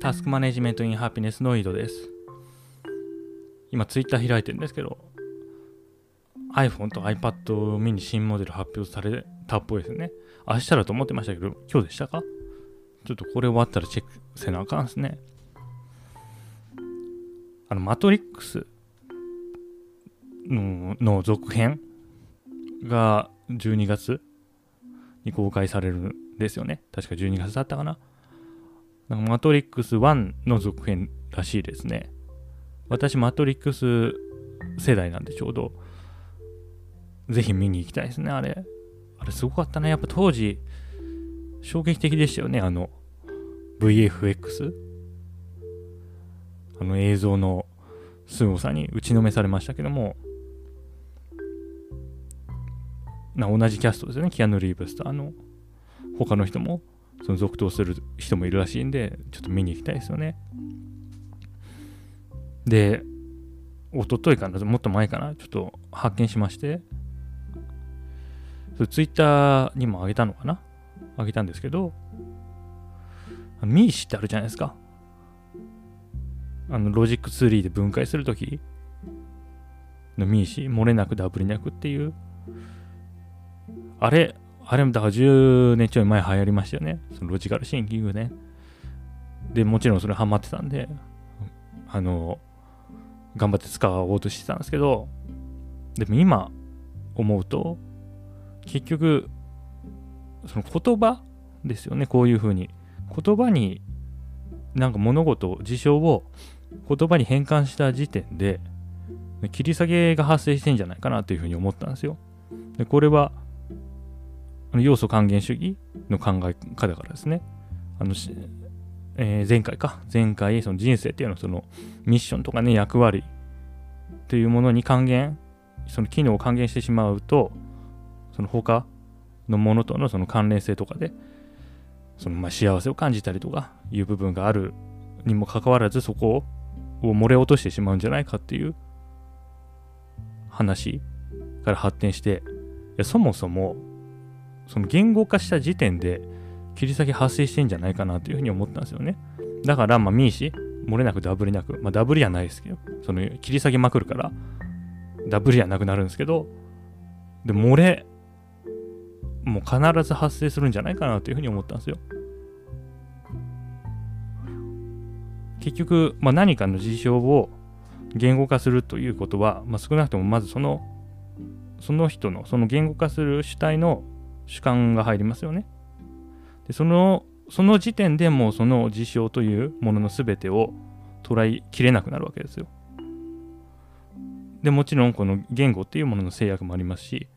タスクマネジメントインハピネスの井戸です。今、ツイッター開いてるんですけど、iPhone と iPad mini 新モデル発表されたっぽいですね。明日だと思ってましたけど、今日でしたか？ちょっとこれ終わったらチェックせなあかんですね。あの、マトリックスのの続編が12月に公開されるんですよね。確か12月だったかな。なんかマトリックス1の続編らしいですね。私、マトリックス世代なんでちょうど、ぜひ見に行きたいですね、あれ。あれすごかったね。やっぱ当時、衝撃的でしたよね、あの、VFX。あの映像の凄さに打ちのめされましたけども、な同じキャストですよね、キアヌ・リーブスと、あの、他の人もその続投する人もいるらしいんで、ちょっと見に行きたいですよね。で、一昨日かな、もっと前かな、ちょっと発見しまして、そツイッターにもあげたのかな？あげたんですけど、 MECE ってあるじゃないですか。あの、ロジックツリーで分解するときのミーシ、漏れなくダブりなくっていう、あれ、あれもだから10年ちょい前流行りましたよね。そのロジカルシンキングね。で、もちろんそれハマってたんで、あの、頑張って使おうとしてたんですけど、でも今思うと、結局、その言葉ですよね、こういうふうに。言葉に、なんか物事、事象を言葉に変換した時点で、切り下げが発生してんじゃないかなというふうに思ったんですよ。で、これは、要素還元主義の考え方からですね、あのえー、前回か、前回、その人生っていうのはそのミッションとかね、役割というものに還元、その機能を還元してしまうと、その他のものとのその関連性とかで、そのま幸せを感じたりとかいう部分があるにもかかわらず、そこを漏れ落としてしまうんじゃないかっていう話から発展して、いやそもそもその言語化した時点で切り裂き発生してんじゃないかなというふうに思ったんですよね。だから、まあ、ミーシ、漏れなくダブりなく、まあ、ダブりはないですけど、その切り裂きまくるから、ダブりはなくなるんですけど、で、漏れ、もう必ず発生するんじゃないかなというふうに思ったんですよ。結局、まあ、何かの事象を言語化するということは、まあ、少なくともまずその、その人の、その言語化する主体の主観が入りますよね。でそのその時点でもうその事象というものの全てを捉えきれなくなるわけですよ。でもちろんこの言語っていうものの制約もありますし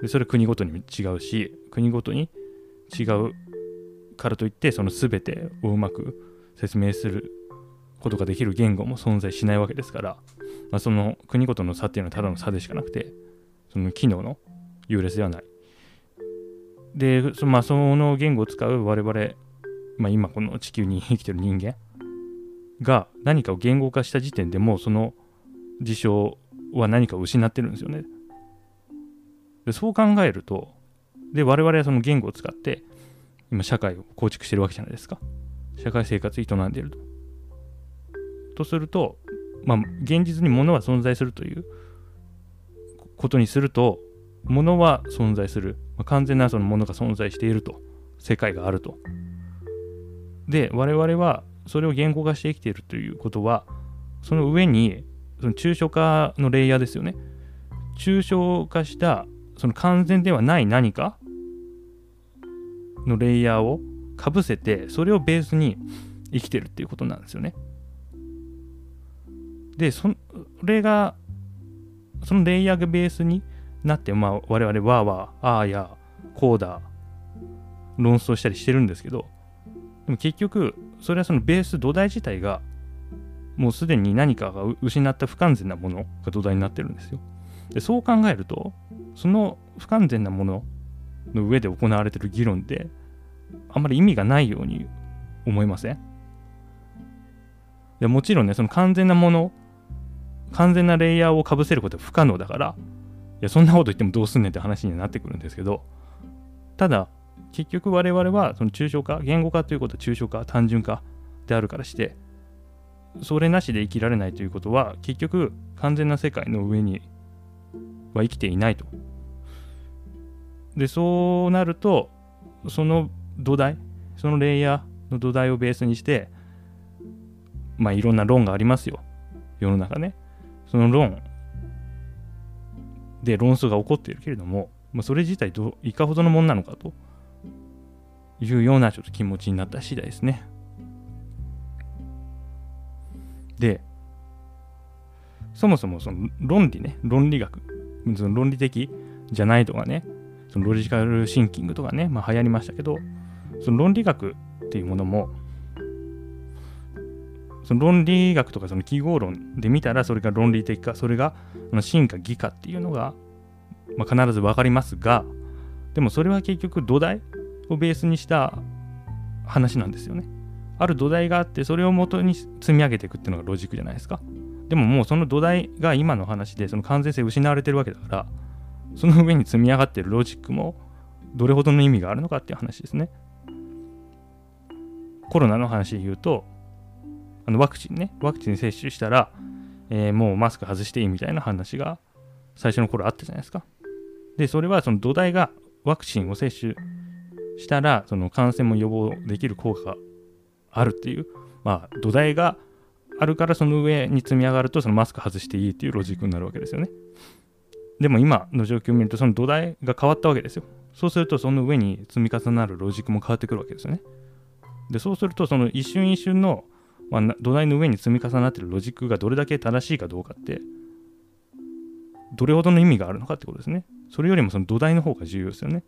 でそれ国ごとに違うし国ごとに違うからといってその全てをうまく説明することができる言語も存在しないわけですから、まあ、その国ごとの差っていうのはただの差でしかなくてその機能の優劣ではないで、そまあ、その言語を使う我々、まあ、今この地球に生きてる人間が何かを言語化した時点でもうその事象は何かを失ってるんですよね。でそう考えると、で、我々はその言語を使って今社会を構築してるわけじゃないですか。社会生活を営んでいると。とすると、まあ、現実に物は存在するということにすると、物は存在する。まあ、完全なそのものが存在していると。世界があると。で、我々はそれを言語化して生きているということは、その上に、その抽象化のレイヤーですよね。抽象化したその完全ではない何かのレイヤーをかぶせて、それをベースに生きてるっていうことなんですよね。で、それが、そのレイヤーがベースになって、まあ、我々わーわー、あーや、こうだ、論争したりしてるんですけど、でも結局、それはそのベース土台自体が、もうすでに何かが失った不完全なものが土台になってるんですよ。でそう考えると、その不完全なものの上で行われてる議論って、あんまり意味がないように思いません？でもちろんね、その完全なもの、完全なレイヤーをかぶせることは不可能だから、や、そんなこと言ってもどうすんねんって話になってくるんですけど、ただ、結局我々はその抽象化、言語化ということは抽象化、単純化であるからしてそれなしで生きられないということは結局完全な世界の上には生きていないと。でそうなるとその土台そのレイヤーの土台をベースにしてまあいろんな論がありますよ世の中ねその論で論争が起こっているけれども、まあ、それ自体どいかほどのものなのかというようなちょっと気持ちになった次第ですね。で、そもそもその論理ね、論理学、その論理的じゃないとかね、そのロジカルシンキングとかね、まあ流行りましたけど、その論理学っていうものも、その論理学とかその記号論で見たらそれが論理的か、それが真か偽かっていうのが、まあ、必ず分かりますが、でもそれは結局土台をベースにした話なんですよね。ある土台があってそれを元に積み上げていくっていうのがロジックじゃないですか。でももうその土台が今の話でその完全性失われてるわけだからその上に積み上がってるロジックもどれほどの意味があるのかっていう話ですね。コロナの話で言うとあのワクチンねワクチン接種したら、えー、もうマスク外していいみたいな話が最初の頃あったじゃないですか。でそれはその土台がワクチンを接種したらその感染も予防できる効果があるっていう、まあ、土台があるからその上に積み上がるとそのマスク外していいっていうロジックになるわけですよね。でも今の状況を見るとその土台が変わったわけですよ。そうするとその上に積み重なるロジックも変わってくるわけですよね。でそうするとその一瞬一瞬の、まあ、土台の上に積み重なってるロジックがどれだけ正しいかどうかってどれほどの意味があるのかってことですね。それよりもその土台の方が重要ですよね。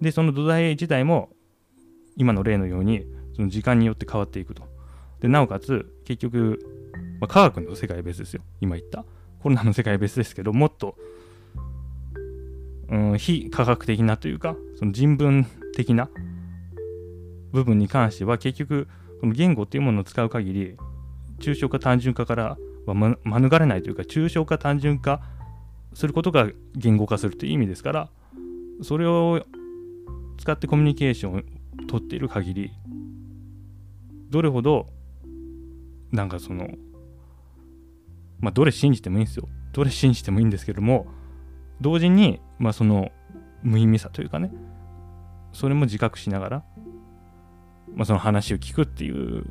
で、その土台自体も今の例のようにその時間によって変わっていくと。で、なおかつ結局、まあ、科学の世界別ですよ。今言った。コロナの世界別ですけど、もっと、うん、非科学的なというか、その人文的な部分に関しては結局、この言語っていうものを使う限り、抽象化単純化からは免れないというか、抽象化単純化することが言語化するという意味ですから、それを使ってコミュニケーションを取っている限りどれほどなんかそのまあどれ信じてもいいんですよ。どれ信じてもいいんですけども同時にまあその無意味さというかねそれも自覚しながら、まあ、その話を聞くっていう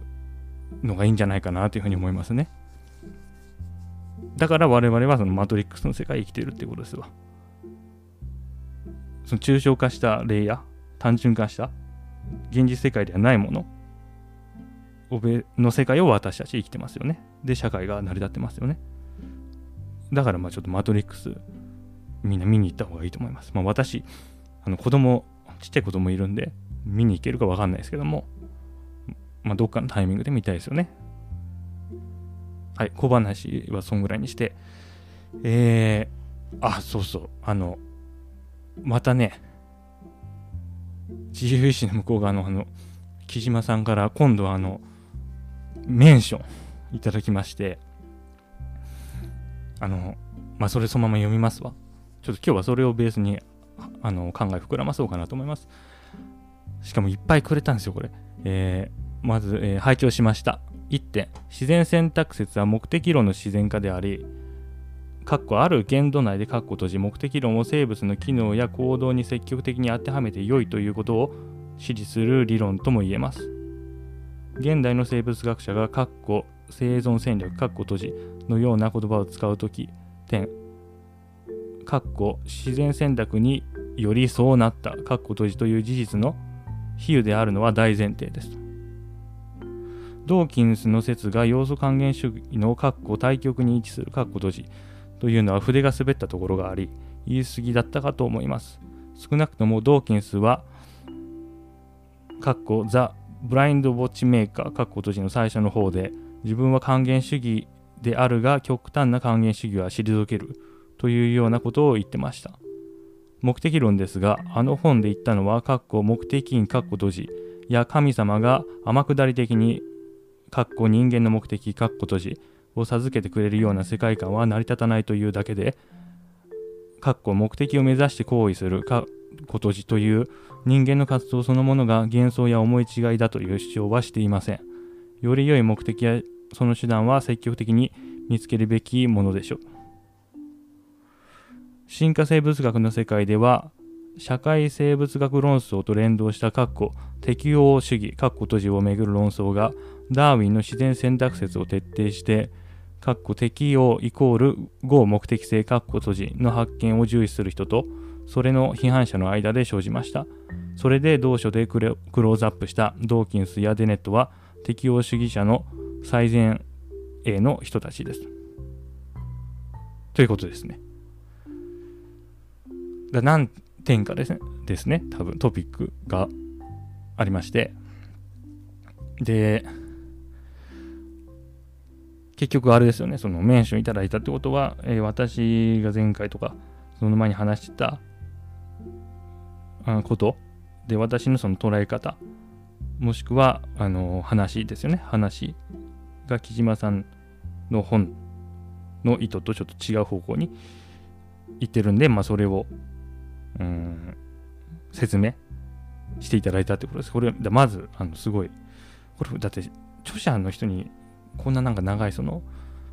のがいいんじゃないかなというふうに思いますねだから我々はそのマトリックスの世界生きてるってことですわその抽象化したレイヤー単純化した現実世界ではないものの世界を私たち生きてますよね。で、社会が成り立ってますよね。だからまあちょっとマトリックスみんな見に行った方がいいと思います。まあ私、あの子供、ちっちゃい子供いるんで見に行けるかわかんないですけども、まあどっかのタイミングで見たいですよね。はい、小話はそんぐらいにして、えー、あ、そうそう、あの、またね、自由意志の向こう側のあの木島さんから今度はあのメンションいただきましてあのまあそれそのまま読みますわ。ちょっと今日はそれをベースにあの考え膨らまそうかなと思います。しかもいっぱいくれたんですよこれ、えー、まず、えー、拝聴しました。1点。自然選択説は目的論の自然化でありかっこある限度内で括弧閉じ目的論を生物の機能や行動に積極的に当てはめて良いということを支持する理論とも言えます。現代の生物学者が括弧生存戦略括弧閉じのような言葉を使うとき点。括弧自然選択によりそうなった括弧閉じという事実の比喩であるのは大前提です。ドーキンスの説が要素還元主義の括弧対極に位置する括弧閉じというのは筆が滑ったところがあり、言い過ぎだったかと思います。少なくともドーキンスは、かっこザ・ブラインド・ウォッチメーカー、かっこ閉じの最初の方で、自分は還元主義であるが、極端な還元主義は退けるというようなことを言ってました。目的論ですが、あの本で言ったのは、かっこ目的因、かっこ閉じや神様が天下り的に、かっこ人間の目的、かっこ閉じを授けてくれるような世界観は成り立たないというだけで、かっこ目的を目指して行為するかことじという人間の活動そのものが幻想や思い違いだという主張はしていません。より良い目的やその手段は積極的に見つけるべきものでしょう。進化生物学の世界では、社会生物学論争と連動した括弧適応主義括弧閉じをめぐる論争がダーウィンの自然選択説を徹底して括弧適応イコール合目的性括弧閉じの発見を重視する人とそれの批判者の間で生じましたそれで同書でクローズアップしたドーキンスやデネットは適応主義者の最前衛の人たちです。ということですね。だ何点かですね、ですね、多分トピックがありまして、で、結局あれですよね、そのメンションいただいたってことは、えー、私が前回とか、その前に話してたこと。で、私のその捉え方、もしくは、あの話ですよね、話が木島さんの本の意図とちょっと違う方向に行ってるんで、まあ、それを、うん、説明していただいたってことです。これ、まず、あの、すごい、これ、だって、著者の人に、こんななんか長いその、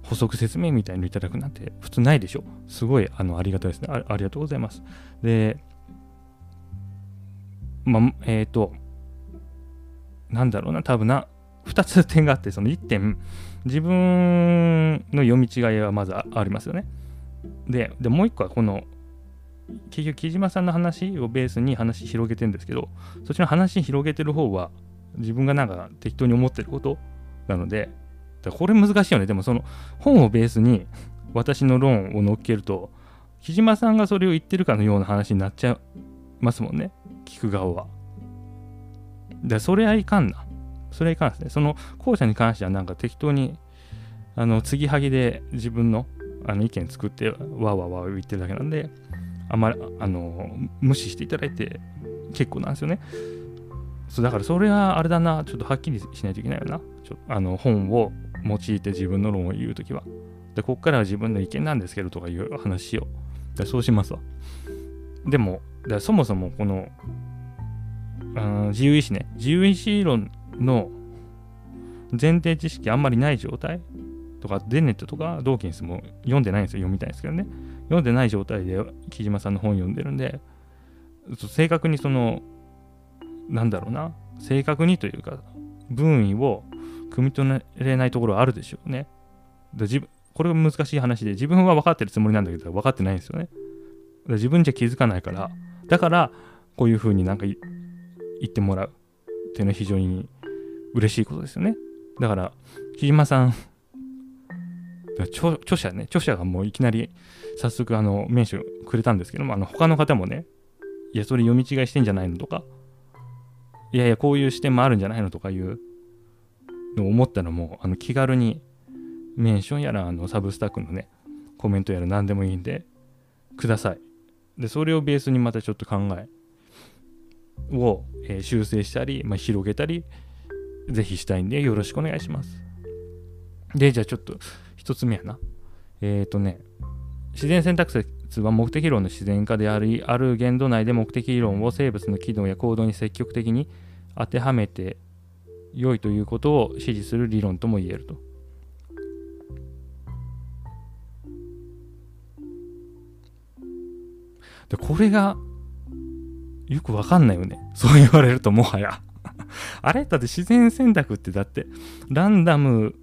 補足説明みたいのいただくなんて普通ないでしょ。すごい、あの、ありがたいですね。ありがとうございます。で、ま、えっ、ー、と、なんだろうな、多分な、2つ点があって、その1点、自分の読み違いはまずありますよね。で、でもう1個はこの、結局、木島さんの話をベースに話広げてるんですけど、そっちの話広げてる方は、自分がなんか適当に思ってることなので、これ難しいよね。でもその本をベースに私の論を乗っけると、木島さんがそれを言ってるかのような話になっちゃいますもんね。聞く側は。で、それはいかんな。それはいかんですね。その後者に関してはなんか適当に、あの、継ぎはぎで自分のあの意見作って、わーわわ言ってるだけなんで、あんまり、あの、無視していただいて結構なんですよね。そう、だからそれはあれだな、ちょっとはっきりしないといけないよな。ちょあの本を用いて自分の論を言うときは。で、こっからは自分の意見なんですけどとかいう話を。でそうしますわ。でも、だそもそもこの自由意志ね。自由意志論の前提知識あんまりない状態とか、デネットとかドーキンスも読んでないんですよ。読みたいんですけどね。読んでない状態で木島さんの本読んでるんで、正確にその、なんだろうな、正確にというか、分位を汲み取れないところはあるでしょうね。で自分これが難しい話で、自分は分かってるつもりなんだけど、分かってないんですよね。自分じゃ気づかないから、だから、こういうふうになんか言ってもらうっていうのは非常に嬉しいことですよね。だから、木島さん、著著者ね、著者がもういきなり早速あの、名称くれたんですけども、あの、他の方もね、いや、それ読み違いしてんじゃないのとか、いやいや、こういう視点もあるんじゃないのとかいうのを思ったのも、あの、気軽にメンションやら、あの、サブスタックのね、コメントやら何でもいいんで、ください。で、それをベースにまたちょっと考えを、えー、修正したり、まあ、広げたり、ぜひしたいんでよろしくお願いします。で、じゃあちょっと一つ目やな。えっ、ー、とね、自然選択説は目的論の自然化であり、ある限度内で目的論を生物の機能や行動に積極的に当てはめて良いということを支持する理論とも言えると。で、これがよくわかんないよね。そう言われるともはや あれ？だって自然選択ってだってランダム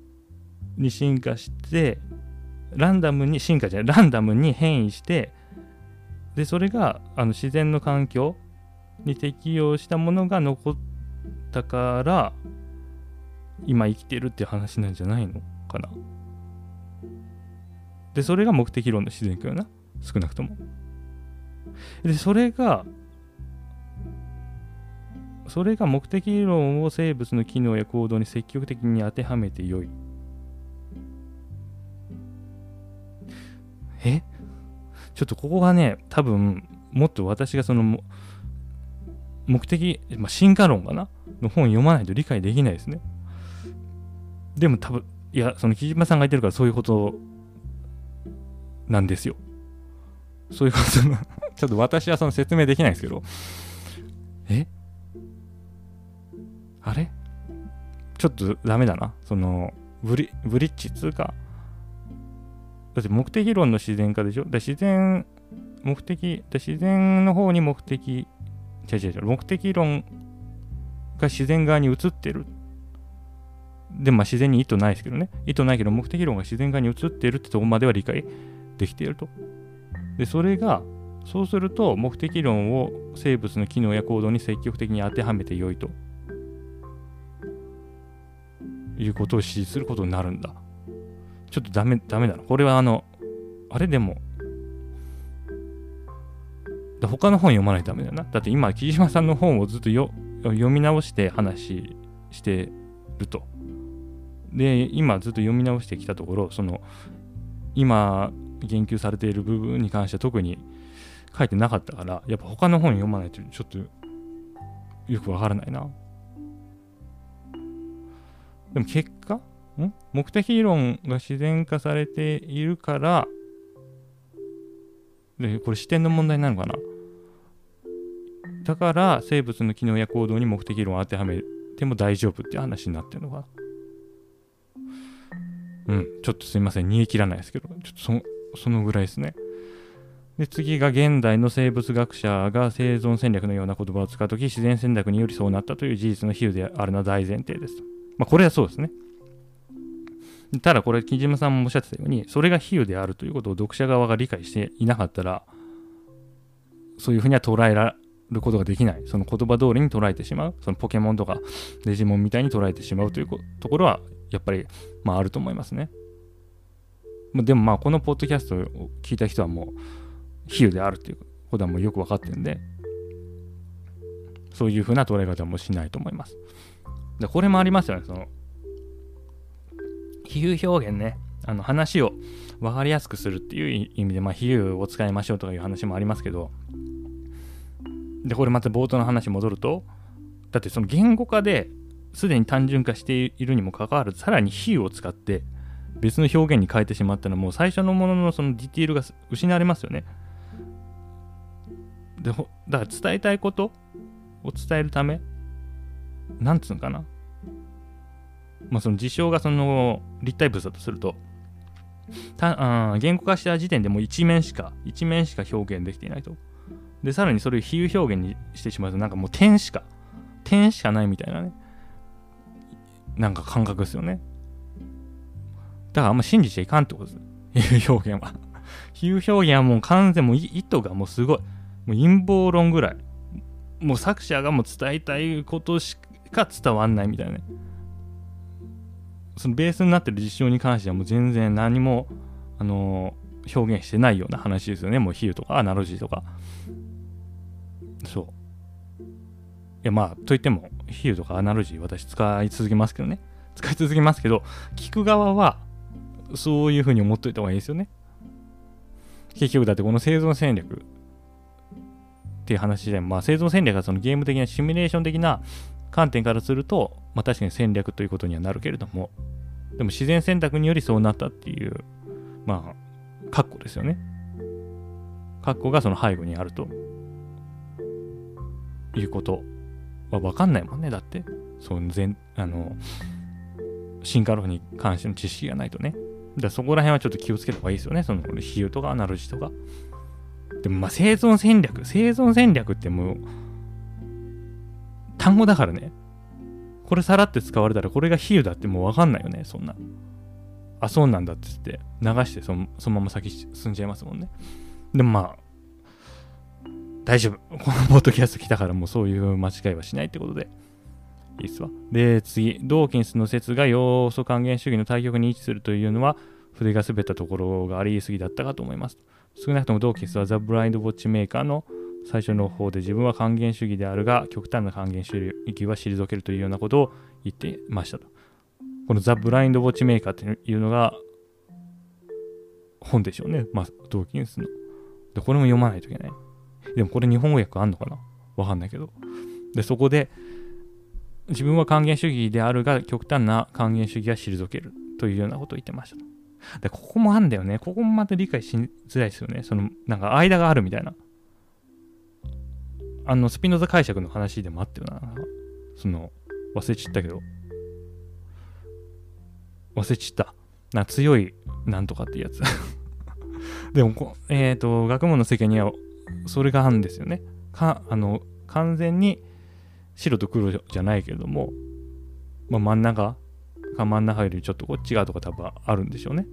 に進化してランダムに進化じゃないランダムに変異してでそれがあの自然の環境に適応したものが残ったから今生きてるっていう話なんじゃないのかな。でそれが目的論の自然化よな。少なくとも。でそれがそれが目的論を生物の機能や行動に積極的に当てはめてよい。え？ちょっとここがね、多分、もっと私がその、目的、まあ、進化論かな？の本読まないと理解できないですね。でも多分、いや、その木島さんが言ってるからそういうことなんですよ。そういうことな、ちょっと私はその説明できないですけど、え？ちょっちょっとダメだな。その、ブリブリッジつうか、だって目的論の自然化でしょ？だ自然、目的、だ自然の方に目的、違う違う違う、目的論が自然側に移ってる。で、まあ自然に意図ないですけどね。意図ないけど、目的論が自然側に移ってるってとこまでは理解できていると。で、それが、そうすると目的論を生物の機能や行動に積極的に当てはめてよいということを指示することになるんだ。ちょっとダメ、ダメだな。これはあの、あれでも、他の本読まないとダメだな。だって今、木島さんの本をずっとよ読み直して話してると。で、今ずっと読み直してきたところ、その、今言及されている部分に関しては特に書いてなかったから、やっぱ他の本読まないとちょっとよくわからないな。でも結果ん？目的論が自然化されているから、で、これ視点の問題なのかな？だから生物の機能や行動に目的論を当てはめても大丈夫って話になってるのかな？うん、ちょっとすいません、煮え切らないですけど、ちょっとそそのぐらいですね。で、次が現代の生物学者が生存戦略のような言葉を使うとき、自然戦略によりそうなったという事実の比喩であるのは大前提です。まあ、これはそうですね。ただこれ、木島さんもおっしゃってたように、それが比喩であるということを読者側が理解していなかったら、そういうふうには捉えられることができない。その言葉通りに捉えてしまう。そのポケモンとかデジモンみたいに捉えてしまうというところは、やっぱり、まああると思いますね。でもまあこのポッドキャストを聞いた人はもう、比喩であるということはもうよく分かってるんで、そういうふうな捉え方もしないと思います。で、これもありますよね、その、比喩表現ね、あの話を分かりやすくするっていう意味で、まあ、比喩を使いましょうとかいう話もありますけど、で、これまた冒頭の話戻ると、だってその言語化ですでに単純化しているにもかかわらず、さらに比喩を使って別の表現に変えてしまったのは、もう最初のもののそのディティールが失われますよね。で、だから伝えたいことを伝えるため、なんつうのかな。まあ、その事象がその立体物だとすると、たあ言語化した時点でもう一面しか、一面しか表現できていないと。で、さらにそれを比喩表現にしてしまうと、なんかもう点しか、点しかないみたいなね、なんか感覚ですよね。だからあんま信じちゃいかんってことです。比喩表現は。比喩表現はもう完全もう意図がもうすごい。もう陰謀論ぐらい。もう作者がもう伝えたいことしか伝わんないみたいなね。そのベースになってる実証に関してはもう全然何も、あの、表現してないような話ですよね。もう比喩とかアナロジーとか。そう。いやまあ、といっても、比喩とかアナロジー私使い続けますけどね。使い続けますけど、聞く側はそういうふうに思っといた方がいいですよね。結局だってこの生存戦略っていう話で、まあ生存戦略はそのゲーム的なシミュレーション的な観点からすると、まあ確かに戦略ということにはなるけれども、でも自然選択によりそうなったっていう、まあ、括弧ですよね。括弧がその背後にあるということは分かんないもんね。だって、その全、あの、進化論に関しての知識がないとね。だそこら辺はちょっと気をつけた方がいいですよね。その比喩とかアナロジーとか。でもまあ生存戦略、生存戦略ってもう単語だからね。これさらって使われたらこれが比喩だってもうわかんないよね、そんな。あ、そうなんだって言って流してそのそのまま先進んじゃいますもんね。でもまあ、大丈夫。このポッドキャスト来たからもうそういう間違いはしないってことで。いいっすわ。で、次、ドーキンスの説が要素還元主義の対極に位置するというのは、筆が滑ったところがありすぎだったかと思います。少なくともドーキンスはザ・ブラインド・ウォッチメーカーの最初の方で自分は還元主義であるが、極端な還元主義は退けるというようなことを言ってましたと。このザ・ブラインド・ウォッチメーカーっていうのが本でしょうね。まあ、ドーキンスの。で、これも読まないといけない。でもこれ日本語訳あんのかな？わかんないけど。で、そこで、自分は還元主義であるが、極端な還元主義は退けるというようなことを言ってました。で、ここもあんだよね。ここもまた理解しづらいですよね。その、なんか間があるみたいな。あの、スピノザ解釈の話でもあったよな。その、忘れちったけど。忘れちった。な強いなんとかってやつ。でもこ、えっ、ー、と、学問の世界にはそれがあるんですよね。かあの完全に白と黒じゃないけれども、まあ、真ん中？か真ん中よりちょっとこっち側とか多分あるんでしょうね。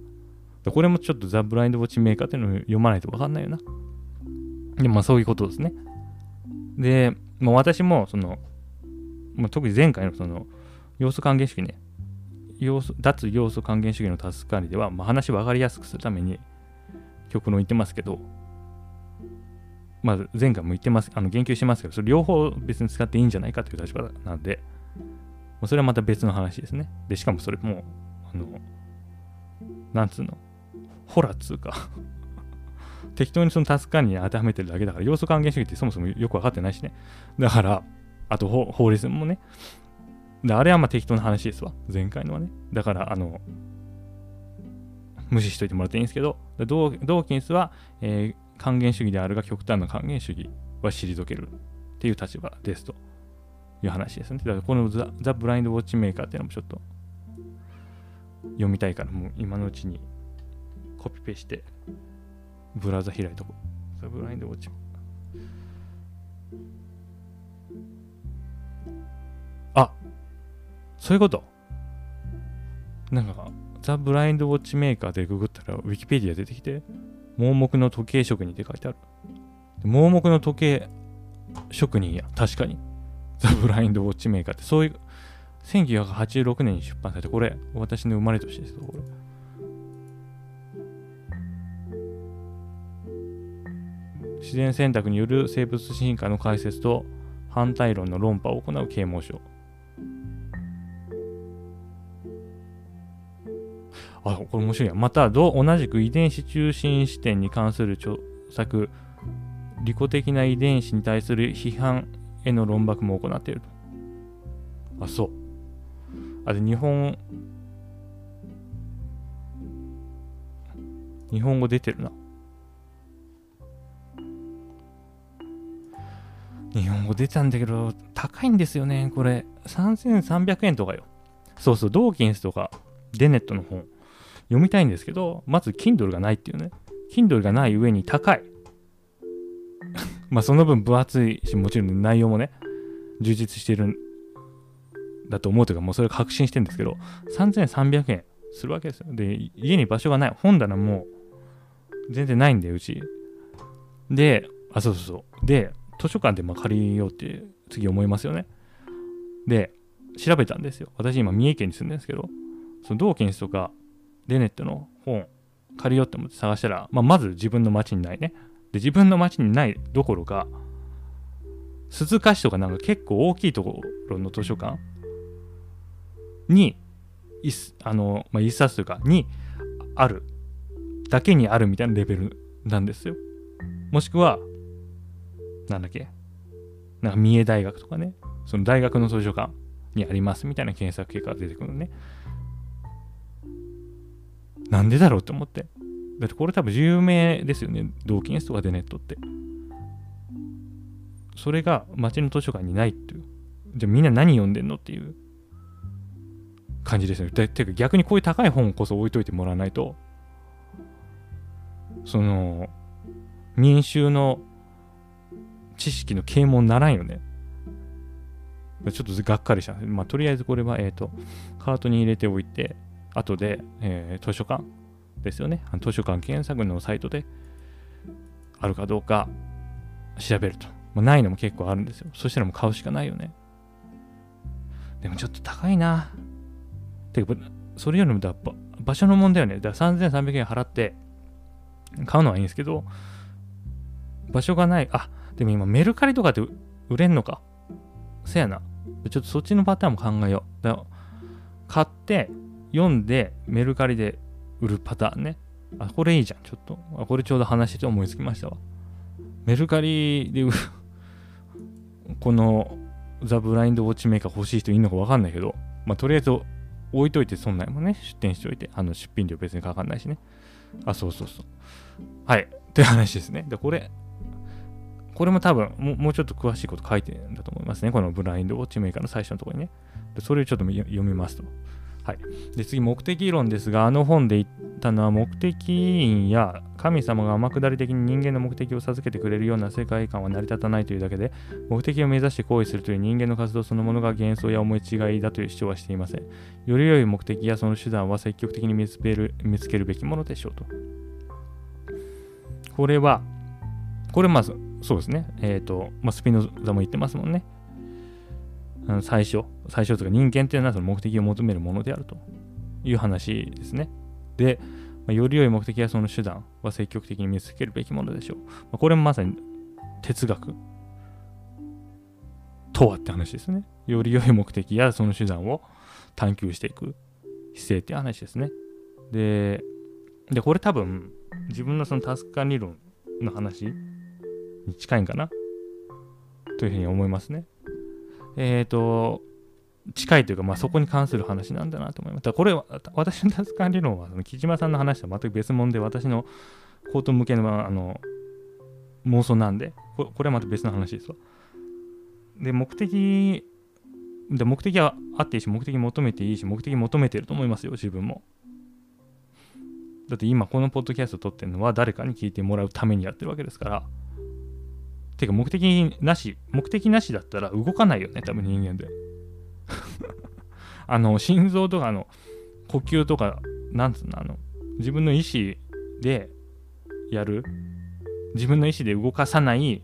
これもちょっとザ・ブラインド・ウォッチメーカーっていうのを読まないと分かんないよな。でもまあそういうことですね。で、まあ、私もその、まあ、特に前回のその要素還元主義ね、要素脱要素還元主義の助かりでは、まあ、話分かりやすくするために極論言ってますけど、まあ、前回も言ってます、あの言及してますけど、それ両方別に使っていいんじゃないかという立場なんで、それはまた別の話ですね。で、しかもそれも、あの、なんつうの、ホラっつうか 適当にそのタスカに当てはめてるだけだから、要素還元主義ってそもそもよく分かってないしね。だから、あと法律もね。で、あれはまあ適当な話ですわ。前回のはね。だから、あの、無視しといてもらっていいんですけど、ドーキンスは、えー、還元主義であるが極端な還元主義は退けるっていう立場ですという話ですね。だからこのザ・ザブラインド・ウォッチメーカーっていうのもちょっと読みたいから、もう今のうちにコピペしてブラウザ開いとこう。ザ・ブラインド・ウォッチ。あそういうことなんか、ザ・ブラインド・ウォッチメーカーでググったら、ウィキペディア出てきて、盲目の時計職人って書いてある。盲目の時計職人や、確かに。ザ・ブラインド・ウォッチメーカーって、そういう、1986年に出版されて、これ、私の生まれ年ですこれ。自然選択による生物進化の解説と反対論の論破を行う啓蒙書。あ、これ面白いや。また、同じく遺伝子中心視点に関する著作、利己的な遺伝子に対する批判への論駁も行っていると。あ、そう。あ、で、日本、日本語出てるな。日本語出たんだけど、高いんですよね、これ。3300円とかよ。そうそう、ドーキンスとか、デネットの本。読みたいんですけど、まず Kindle がないっていうね。Kindle がない上に高い。まあその分分厚いし、もちろん内容もね、充実してるんだと思うというか、もうそれ確信してるんですけど、3300円するわけですよ。で、家に場所がない。本棚も全然ないんで、うち。で、あ、そうそうそう。で、図書館でま借りようって次思いますよね。で、調べたんですよ。私今三重県に住んでるんですけど、その同県とかデネットの本借りようって思って探したら、まあ、まず自分の町にないね。で、自分の町にないどころか、鈴鹿市とかなんか結構大きいところの図書館に、あの、まあ、一冊というか、にある。だけにあるみたいなレベルなんですよ。もしくは、なんだっけ？なんか三重大学とかね、その大学の図書館にありますみたいな検索結果が出てくるのね。なんでだろうって思って。だってこれ多分有名ですよね。同金スとかでネットって。それが街の図書館にないっていう。じゃあみんな何読んでんのっていう感じですよね。ててか逆にこういう高い本こそ置いといてもらわないと、その、民衆の知識の啓蒙にならんよね。ちょっとがっかりした。まあ、とりあえずこれは、えっ、ー、と、カートに入れておいて、後で、えー、図書館ですよね。図書館検索のサイトであるかどうか調べると。まあ、ないのも結構あるんですよ。そしたらもう買うしかないよね。でもちょっと高いな。てか、それよりもだ場所の問題よね。だから3300円払って買うのはいいんですけど、場所がない。あ、でも今メルカリとかで売れんのか？せやな。ちょっとそっちのパターンも考えよう。だ買って、読んでメルカリで売るパターンね。あ、これいいじゃん。ちょっと。あ、これちょうど話してて思いつきましたわ。メルカリで売る このザ・ブラインドウォッチメーカー欲しい人いるのかわかんないけど、まあ、とりあえず置いといて、そんなんもね、出店しておいて、あの出品料別にかかんないしね。あ、そうそうそう。はい。って話ですね。で、これ、これも多分も、うちょっと詳しいこと書いてるんだと思いますね。このブラインドウォッチメーカーの最初のところにね。それをちょっと読みますと。はい。で、次、目的論ですが、あの本で言ったのは、目的因や神様が天下り的に人間の目的を授けてくれるような世界観は成り立たないというだけで、目的を目指して行為するという人間の活動そのものが幻想や思い違いだという主張はしていません。より良い目的やその手段は積極的に見つける見つけるべきものでしょうと。これは、これまあ、そうですね。えっ、ー、と、まあ、スピノザも言ってますもんね。あの最初、最初というか人間っていうのはその目的を求めるものであるという話ですね。で、まあ、より良い目的やその手段は積極的に見つけるべきものでしょう。まあ、これもまさに哲学とはって話ですね。より良い目的やその手段を探求していく姿勢って話ですね。で、でこれ多分自分のそのタスカ理論の話に近いんかな？というふうに思いますね。えっ、ー、と、近いというか、まあ、そこに関する話なんだなと思います。これは、私のタスカ理論は、その木島さんの話とは全く別物で、私の口頭向けのあの妄想なんでこ、これはまた別の話ですわ。で、目的、で目的はあっていいし、目的求めていいし、目的求めてると思いますよ、自分も。だって今このポッドキャスト撮ってるのは誰かに聞いてもらうためにやってるわけですから。てか目的なし、目的なしだったら動かないよね、多分人間で。あの、心臓とかの呼吸とか、なんつうの、あの、自分の意思でやる、自分の意思で動かさない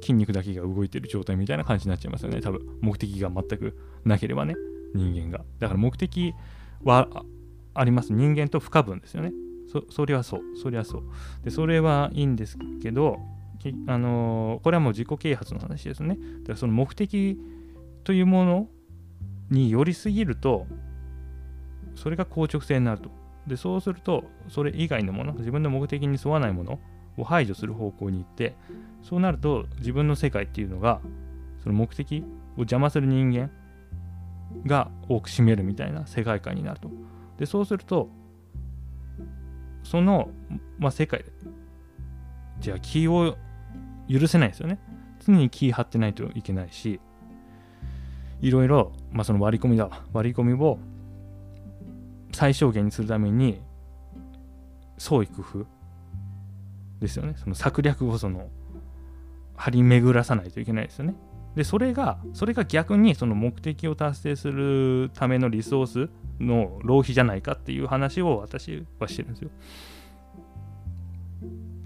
筋肉だけが動いてる状態みたいな感じになっちゃいますよね、多分。目的が全くなければね、人間が。だから目的はあります。人間と不可分ですよね。そそれはそう。それはそう。で、それはいいんですけど、あの、これはもう自己啓発の話ですね。だからその目的というものに寄りすぎると、それが硬直性になると。で、そうすると、それ以外のもの、自分の目的に沿わないものを排除する方向に行って、そうなると自分の世界っていうのが、その目的を邪魔する人間が多く占めるみたいな世界観になると。で、そうすると、その、まあ、世界で、じゃあ気を許せないですよね。常に気張ってないといけないし、いろいろ、まあ、その割り込みだ。割り込みを最小限にするために、創意工夫ですよね。その策略をその張り巡らさないといけないですよね。で、それが、それが逆にその目的を達成するためのリソースの浪費じゃないかっていう話を私はしてるんですよ。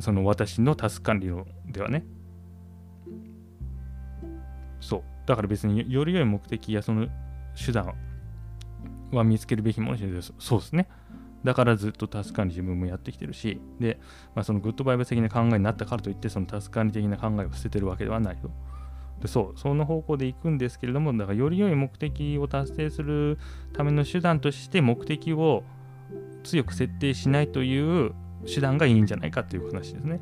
その私のタスク管理のではね。そう。だから別により良い目的やその手段は見つけるべきものです。そうですね。だからずっとタスク管理自分もやってきてるし、で、まあ、そのグッドバイブス的な考えになったからといって、そのタスク管理的な考えを捨ててるわけではないと。でそう、その方向で行くんですけれども、だからより良い目的を達成するための手段として目的を強く設定しないという手段がいいんじゃないかっていう話ですね。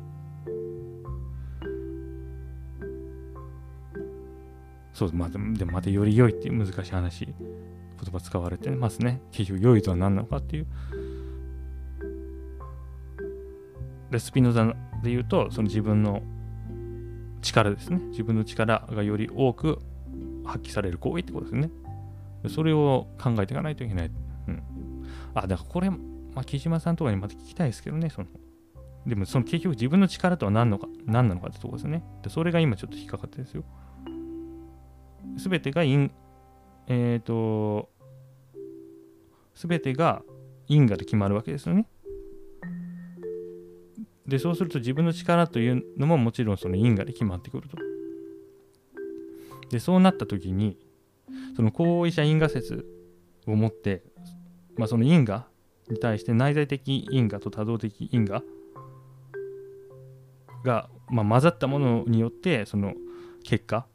そう、まあ、でもまたより良いっていう難しい話、言葉使われてますね。結局良いとは何なのかっていう。で、スピノザで言うと、その自分の力ですね。自分の力がより多く発揮される行為ってことですね。それを考えていかないといけない。うん。あ、だからこれ、まあ、木島さんとかにまた聞きたいですけどね、その。でも、その結局自分の力とは何のか、何なのかってとこですね。で、それが今ちょっと引っかかってですよ。すべてが因、えっ、ー、と、すべてが因果で決まるわけですよね。で、そうすると自分の力というのももちろんその因果で決まってくると。で、そうなった時に、その行為者因果説を持って、まあ、その因果に対して内在的因果と多動的因果が、まあ、混ざったものによってその結果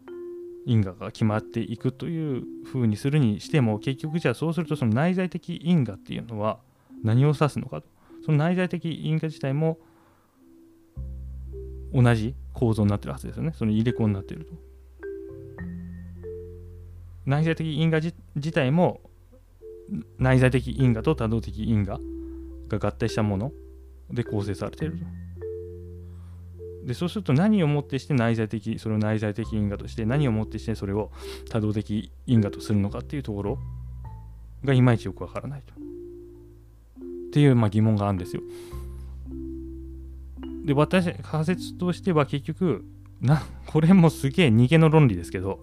因果が決まっていくというふうにするにしても結局じゃあそうするとその内在的因果っていうのは何を指すのかとその内在的因果自体も同じ構造になってるはずですよね。その入れ子になっていると。内在的因果自体も内在的因果と多動的因果が合体したもので構成されていると。でそうすると何をもってして内在的それを内在的因果として何をもってしてそれを多動的因果とするのかっていうところがいまいちよくわからないと。っていう、まあ、疑問があるんですよ。で、私、仮説としては結局、な、これもすげえ逃げの論理ですけど、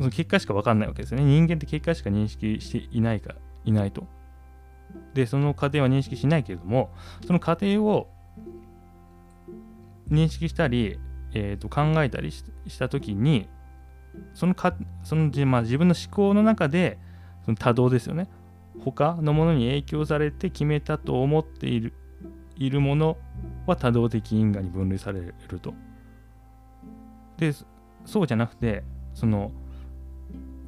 その結果しか分かんないわけですよね。人間って結果しか認識していないか、いないと。で、その過程は認識しないけれども、その過程を認識したり、えー、と考えたりしたときに、そのかその、まあ、自分の思考の中で、その多動ですよね。他のものに影響されて決めたと思っているいるものは多動的因果に分類されると。で、そうじゃなくて、その、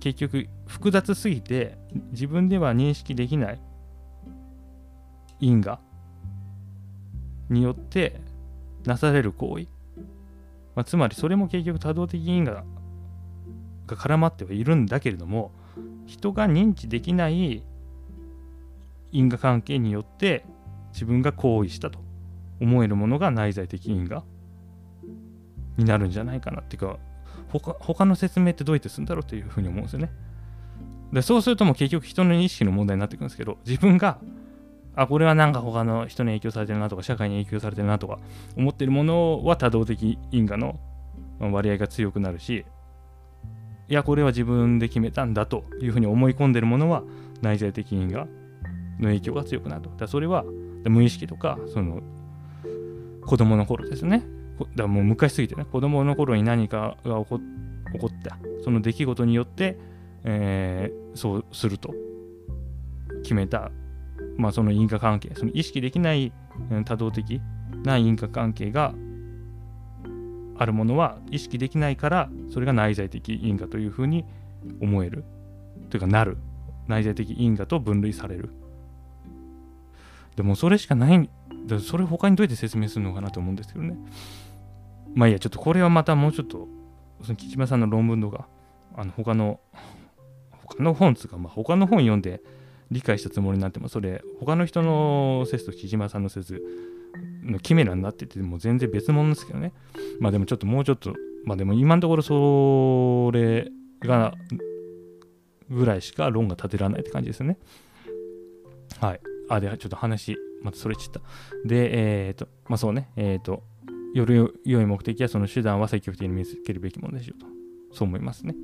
結局複雑すぎて自分では認識できない因果によってなされる行為、まあ、つまりそれも結局多動的因果が絡まってはいるんだけれども人が認知できない因果関係によって自分が行為したと思えるものが内在的因果になるんじゃないかなっていうか他他の説明ってどうやってするんだろうっていうふうに思うんですよね。でそうするともう結局人の意識の問題になってくるんですけど自分があこれはなんか他の人に影響されてるなとか社会に影響されてるなとか思ってるものは多動的因果の割合が強くなるしいやこれは自分で決めたんだというふうに思い込んでるものは内在的因果の影響が強くなると。だそれは無意識とかその子供の頃ですね。だもう昔すぎてね子供の頃に何かが起こ起こった。その出来事によって、えー、そうすると決めた、まあ、その因果関係。その意識できない多動的な因果関係があるものは意識できないからそれが内在的因果というふうに思える。というかなる。内在的因果と分類される。でもそれしかないそれ他にどうやって説明するのかなと思うんですけどね。まあいいやちょっとこれはまたもうちょっとその木島さんの論文とかあの他の他の本つうか、まあ、他の本読んで理解したつもりになってもそれ他の人の説と木島さんの説のキメラになっててもう全然別物ですけどね。まあでもちょっともうちょっとまあでも今のところそれがぐらいしか論が立てられないって感じですよね。はい。あでちょっと話またそれちった。で、えっ、ー、と、まあそうね、えっ、ー、と、より良い目的やその手段は積極的に見つけるべきものでしょうと。そう思いますね。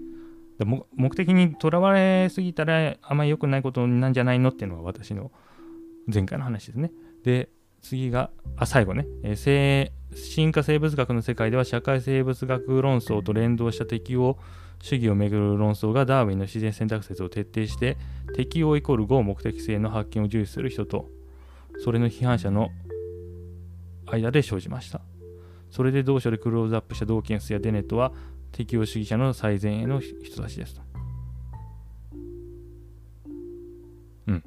で目的にとらわれすぎたらあまり良くないことなんじゃないのっていうのが私の前回の話ですね。で、次が、あ、最後ね、えー、進化生物学の世界では社会生物学論争と連動した適応主義をめぐる論争がダーウィンの自然選択説を徹底して適応イコール合目的性の発見を重視する人とそれの批判者の間で生じました。それで同書でクローズアップしたドーキンスやデネットは適応主義者の最善への人たちですと。うん。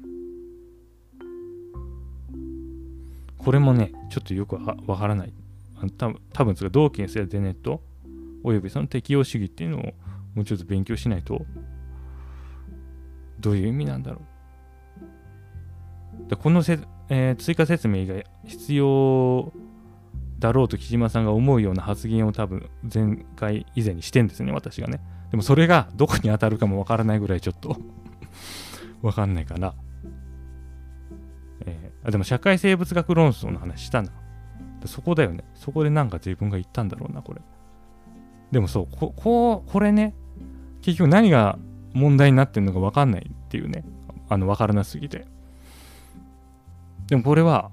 これもね、ちょっとよくわからない。多分多分ドーキンスやデネットおよびその適応主義っていうのをもうちょっと勉強しないとどういう意味なんだろう。でこのせえー、追加説明が必要だろうと木島さんが思うような発言を多分前回以前にしてんですね、私がね。でもそれがどこに当たるかもわからないぐらいちょっと わかんないかな。えー、あでも社会生物学論争の話したな。そこだよね。そこでなんか自分が言ったんだろうな、これ。でもそう、こここれね、結局何が問題になってるのかわかんないっていうね。あの、わからなすぎて。でもこれは、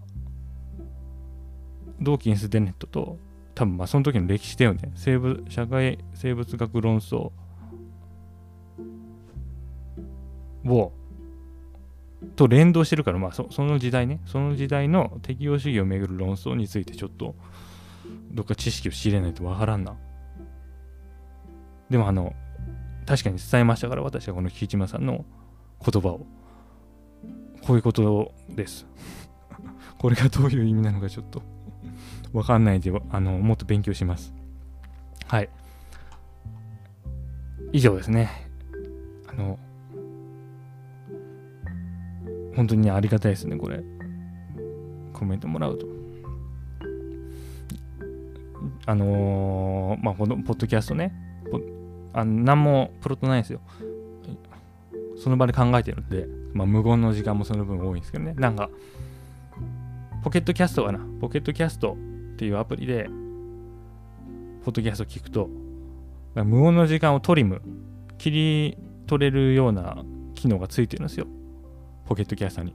ドーキンス・デネットと、多分まあその時の歴史だよね。生物社会生物学論争を、と連動してるから、まあそその時代ね、その時代の適応主義をめぐる論争についてちょっと、どっか知識を知れないとわからんな。でもあの、確かに伝えましたから、私はこの木島さんの言葉を。こういうことです。これがどういう意味なのかちょっとわかんないで、あの、もっと勉強します。はい。以上ですね。あの、本当に、ありがたいですね、これ。コメントもらうと。あのー、まあ、このポッドキャストね、あの何もプロットないんですよ。その場で考えてるんで、まあ、無言の時間もその分多いんですけどね。なんか、ポケットキャストかな。ポケットキャストっていうアプリで、ポッドキャスト聞くと、無音の時間をトリム、切り取れるような機能がついてるんですよ。ポケットキャストに。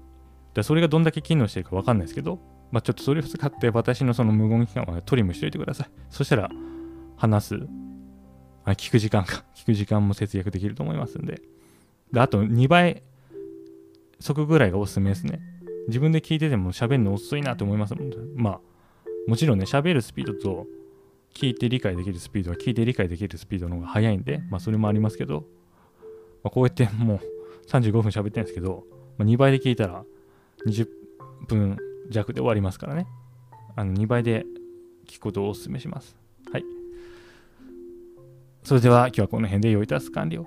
でそれがどんだけ機能してるかわかんないですけど、まあ、ちょっとそれを使って私のその無言期間はトリムしといてください。そしたら、話す、あ聞く時間か、聞く時間も節約できると思いますんで。で、あと2倍速ぐらいがおすすめですね。自分で聞いてても喋るの遅いなと思いますもん。まあ、もちろんね、喋るスピードと聞いて理解できるスピードは聞いて理解できるスピードの方が速いんで、まあそれもありますけど、まあ、こうやってもう35分喋ってるんですけど、まあ、2倍で聞いたら20分弱で終わりますからね。あの2倍で聞くことをお勧めします。はい。それでは今日はこの辺で良いタス完了。